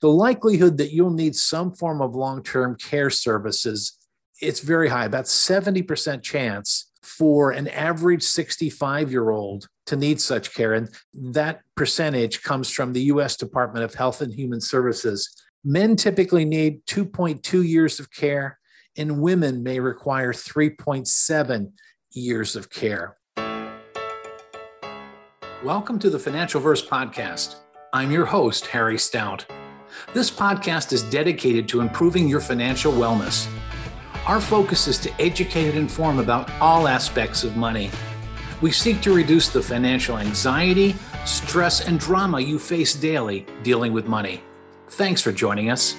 the likelihood that you'll need some form of long-term care services it's very high about 70% chance for an average 65 year old to need such care. And that percentage comes from the US Department of Health and Human Services. Men typically need 2.2 years of care and women may require 3.7 years of care. Welcome to the FinancialVerse podcast. I'm your host Harry Stout this podcast is dedicated to improving your financial wellness. Our focus is to educate and inform about all aspects of money. We seek to reduce the financial anxiety, stress, and drama you face daily dealing with money. Thanks for joining us.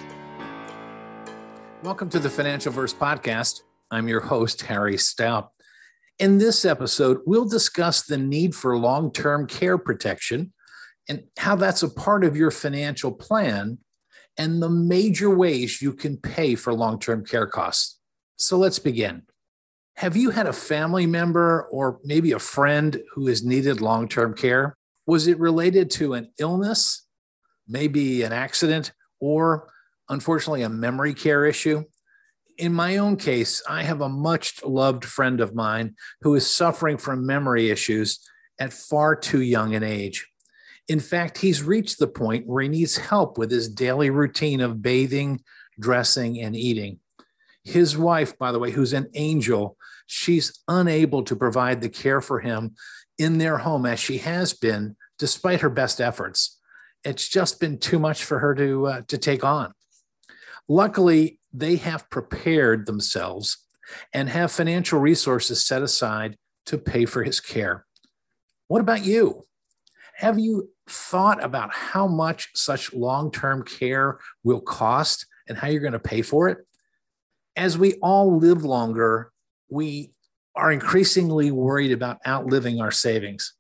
Welcome to the FinancialVerse podcast. I'm your host, Harry Stout. In this episode, we'll discuss the need for long term care protection and how that's a part of your financial plan and the major ways you can pay for long term care costs. So let's begin. Have you had a family member or maybe a friend who has needed long term care? Was it related to an illness, maybe an accident, or unfortunately a memory care issue? In my own case, I have a much loved friend of mine who is suffering from memory issues at far too young an age. In fact, he's reached the point where he needs help with his daily routine of bathing, dressing, and eating. His wife, by the way, who's an angel, she's unable to provide the care for him in their home as she has been, despite her best efforts. It's just been too much for her to, uh, to take on. Luckily, they have prepared themselves and have financial resources set aside to pay for his care. What about you? Have you thought about how much such long term care will cost and how you're going to pay for it? As we all live longer, we are increasingly worried about outliving our savings.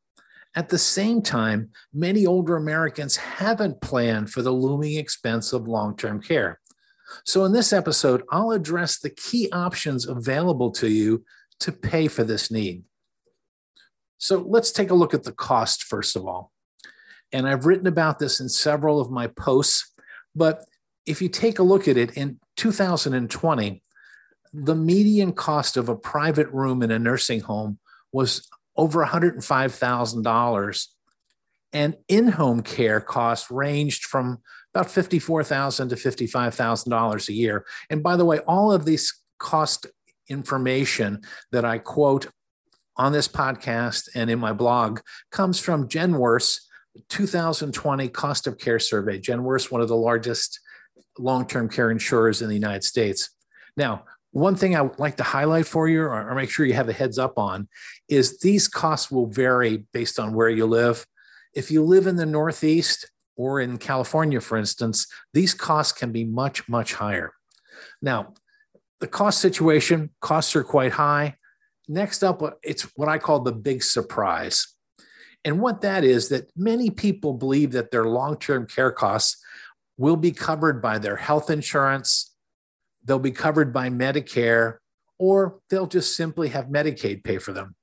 At the same time, many older Americans haven't planned for the looming expense of long term care. So, in this episode, I'll address the key options available to you to pay for this need. So, let's take a look at the cost first of all. And I've written about this in several of my posts. But if you take a look at it in 2020, the median cost of a private room in a nursing home was over $105,000. And in home care costs ranged from about $54,000 to $55,000 a year. And by the way, all of these cost information that I quote on this podcast and in my blog comes from Genworth 2020 cost of care survey. Genworth, one of the largest long term care insurers in the United States. Now, one thing I would like to highlight for you or make sure you have a heads up on is these costs will vary based on where you live. If you live in the Northeast or in California, for instance, these costs can be much, much higher. Now, the cost situation, costs are quite high. Next up, it's what I call the big surprise. And what that is that many people believe that their long term care costs will be covered by their health insurance, they'll be covered by Medicare, or they'll just simply have Medicaid pay for them.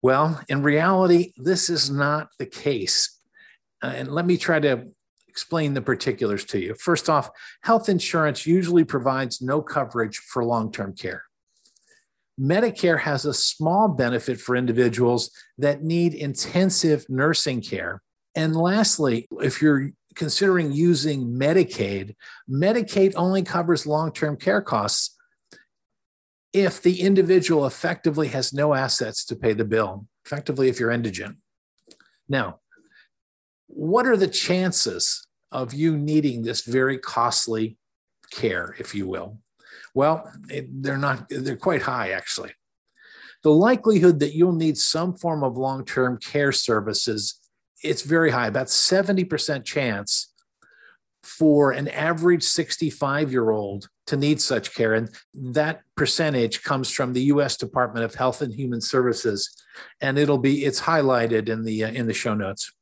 Well, in reality, this is not the case. Uh, and let me try to explain the particulars to you. First off, health insurance usually provides no coverage for long term care. Medicare has a small benefit for individuals that need intensive nursing care. And lastly, if you're considering using Medicaid, Medicaid only covers long term care costs if the individual effectively has no assets to pay the bill, effectively, if you're indigent. Now, what are the chances of you needing this very costly care, if you will? Well, they're not, they're quite high actually. The likelihood that you'll need some form of long term care services, it's very high, about 70% chance for an average 65 year old to need such care. And that percentage comes from the US Department of Health and Human Services. And it'll be, it's highlighted in the, uh, in the show notes.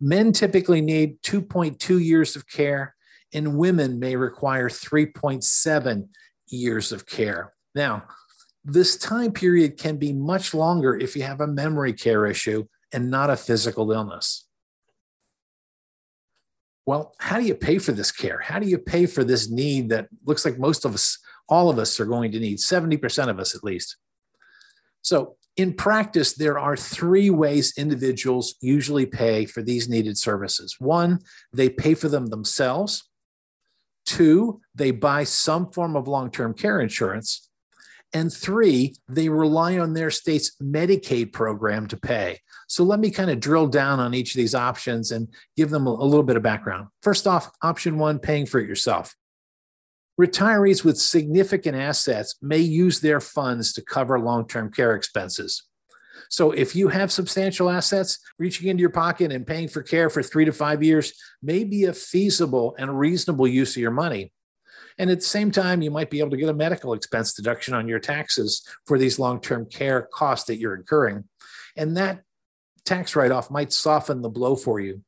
Men typically need 2.2 years of care and women may require 3.7 years of care. Now, this time period can be much longer if you have a memory care issue and not a physical illness. well, how do you pay for this care? How do you pay for this need that looks like most of us, all of us, are going to need, 70% of us at least? So, in practice, there are three ways individuals usually pay for these needed services. One, they pay for them themselves. Two, they buy some form of long term care insurance. And three, they rely on their state's Medicaid program to pay. So let me kind of drill down on each of these options and give them a, little bit of background. First off, option one, paying for it yourself. Retirees with significant assets may use their funds to cover long term care expenses. So, if you have substantial assets, reaching into your pocket and paying for care for three to five years may be a feasible and reasonable use of your money. And at the same time, you might be able to get a medical expense deduction on your taxes for these long term care costs that you're incurring. And that tax write off might soften the blow for you.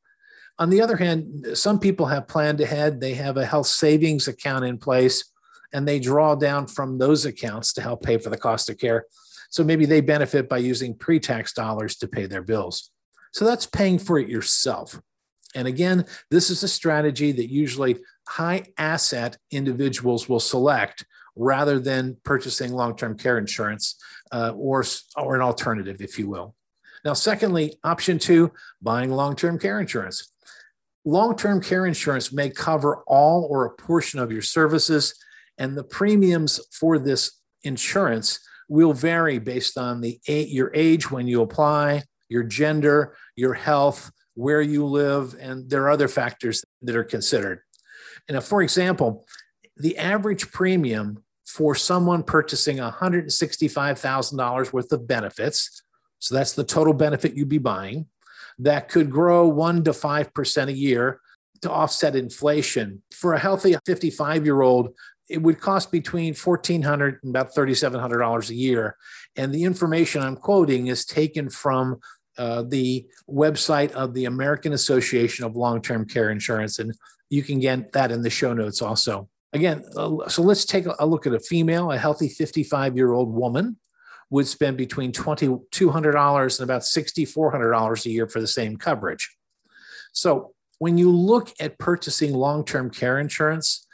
On the other hand, some people have planned ahead, they have a health savings account in place, and they draw down from those accounts to help pay for the cost of care. So maybe they benefit by using pre tax dollars to pay their bills. So that's paying for it yourself. And again, this is a strategy that usually high asset individuals will select rather than purchasing long term care insurance uh, or, or an alternative, if you will. Now, secondly, option two, buying long term care insurance. Long term care insurance may cover all or a portion of your services, and the premiums for this insurance will vary based on the your age when you apply, your gender, your health, where you live, and there are other factors that are considered. And for example, the average premium for someone purchasing $165,000 worth of benefits, so that's the total benefit you'd be buying, that could grow 1 to 5% a year to offset inflation. For a healthy 55 year old, it would cost between 1,400 and about $3,700 a year. And the information I'm quoting is taken from uh, the website of the American Association of Long Term Care Insurance. And you can get that in the show notes also. Again, uh, so let's take a look at a female, a healthy 55 year old woman would spend between $2,200 and about $6,400 a year for the same coverage. So when you look at purchasing long term care insurance,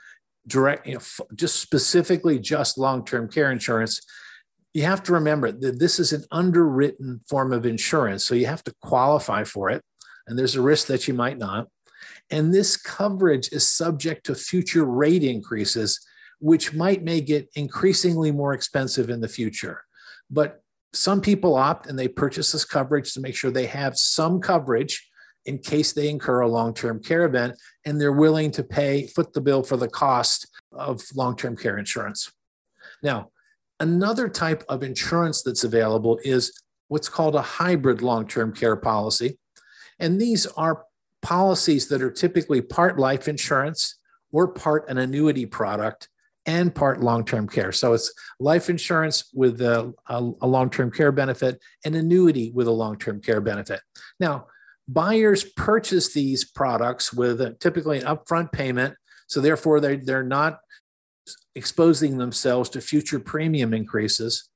direct, you know, just specifically just long term care insurance, you have to remember that this is an underwritten form of insurance. So you have to qualify for it. And there's a risk that you might not. And this coverage is subject to future rate increases, which might make it increasingly more expensive in the future. But some people opt and they purchase this coverage to make sure they have some coverage in case they incur a long term care event and they're willing to pay, foot the bill for the cost of long term care insurance. Now, another type of insurance that's available is what's called a hybrid long term care policy. And these are policies that are typically part life insurance or part an annuity product and part long-term care. So it's life insurance with a, a, a long-term care benefit and annuity with a long-term care benefit. Now, buyers purchase these products with a, typically an upfront payment, so therefore they, they're not exposing themselves to future premium increases.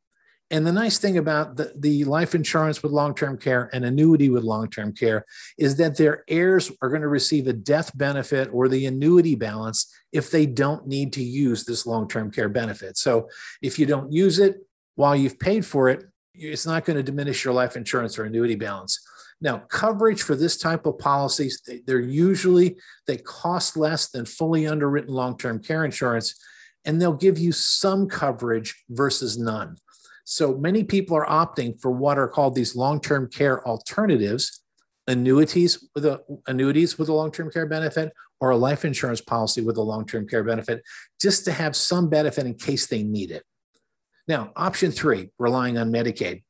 And the nice thing about the, the life insurance with long term care and annuity with long term care is that their heirs are going to receive a death benefit or the annuity balance if they don't need to use this long term care benefit. So if you don't use it while you've paid for it, it's not going to diminish your life insurance or annuity balance. Now, coverage for this type of policies, they're usually they cost less than fully underwritten long-term care insurance, and they'll give you some coverage versus none. So many people are opting for what are called these long-term care alternatives, annuities with a annuities with a long-term care benefit or a life insurance policy with a long-term care benefit, just to have some benefit in case they need it. Now, option three, relying on Medicaid.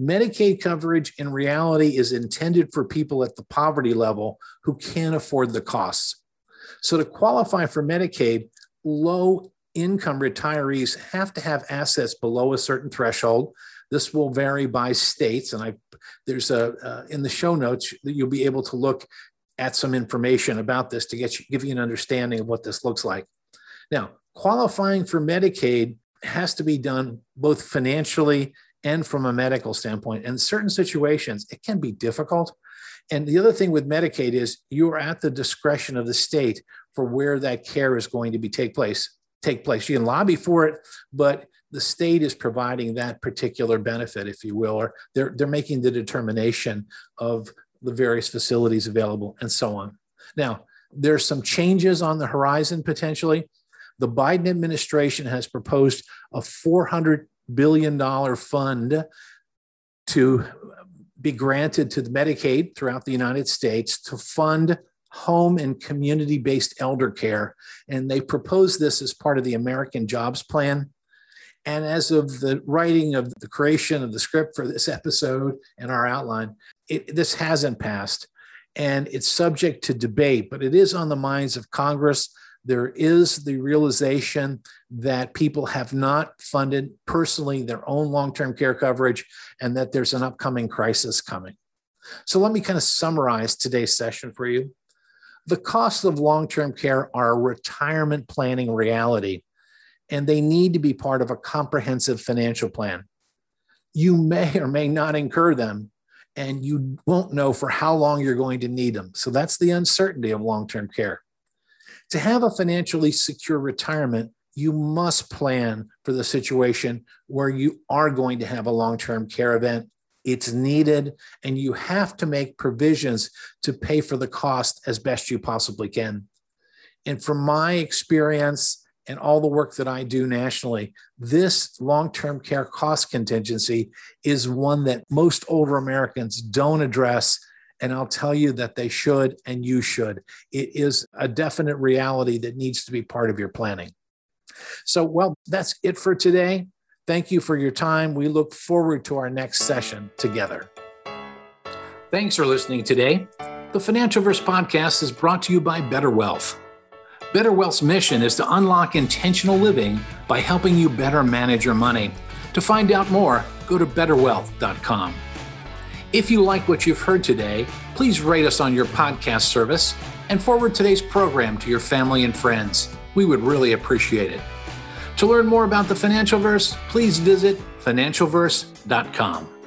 Medicaid coverage in reality is intended for people at the poverty level who can't afford the costs. So, to qualify for Medicaid, low income retirees have to have assets below a certain threshold. This will vary by states, and I there's a uh, in the show notes that you'll be able to look at some information about this to get you, give you an understanding of what this looks like. Now, qualifying for Medicaid has to be done both financially and from a medical standpoint. In certain situations, it can be difficult. And the other thing with Medicaid is you are at the discretion of the state for where that care is going to be take place. Take place. You can lobby for it, but the state is providing that particular benefit, if you will, or they're they're making the determination of the various facilities available and so on. Now, there's some changes on the horizon potentially. The Biden administration has proposed a $400 billion fund to be granted to the Medicaid throughout the United States to fund home and community based elder care. And they propose this as part of the American Jobs Plan. And as of the writing of the creation of the script for this episode and our outline, it, this hasn't passed and it's subject to debate, but it is on the minds of Congress. There is the realization that people have not funded personally their own long term care coverage and that there's an upcoming crisis coming. So, let me kind of summarize today's session for you. The costs of long term care are a retirement planning reality, and they need to be part of a comprehensive financial plan. You may or may not incur them, and you won't know for how long you're going to need them. So that's the uncertainty of long term care. To have a financially secure retirement, you must plan for the situation where you are going to have a long term care event. It's needed, and you have to make provisions to pay for the cost as best you possibly can. And from my experience, and all the work that I do nationally, this long term care cost contingency is one that most older Americans don't address. And I'll tell you that they should and you should. It is a definite reality that needs to be part of your planning. So, well, that's it for today. Thank you for your time. We look forward to our next session together. Thanks for listening today. The FinancialVerse podcast is brought to you by Better Wealth. Better Wealth's mission is to unlock intentional living by helping you better manage your money. To find out more, go to betterwealth.com. If you like what you've heard today, please rate us on your podcast service and forward today's program to your family and friends. We would really appreciate it. To learn more about the FinancialVerse, please visit financialverse.com.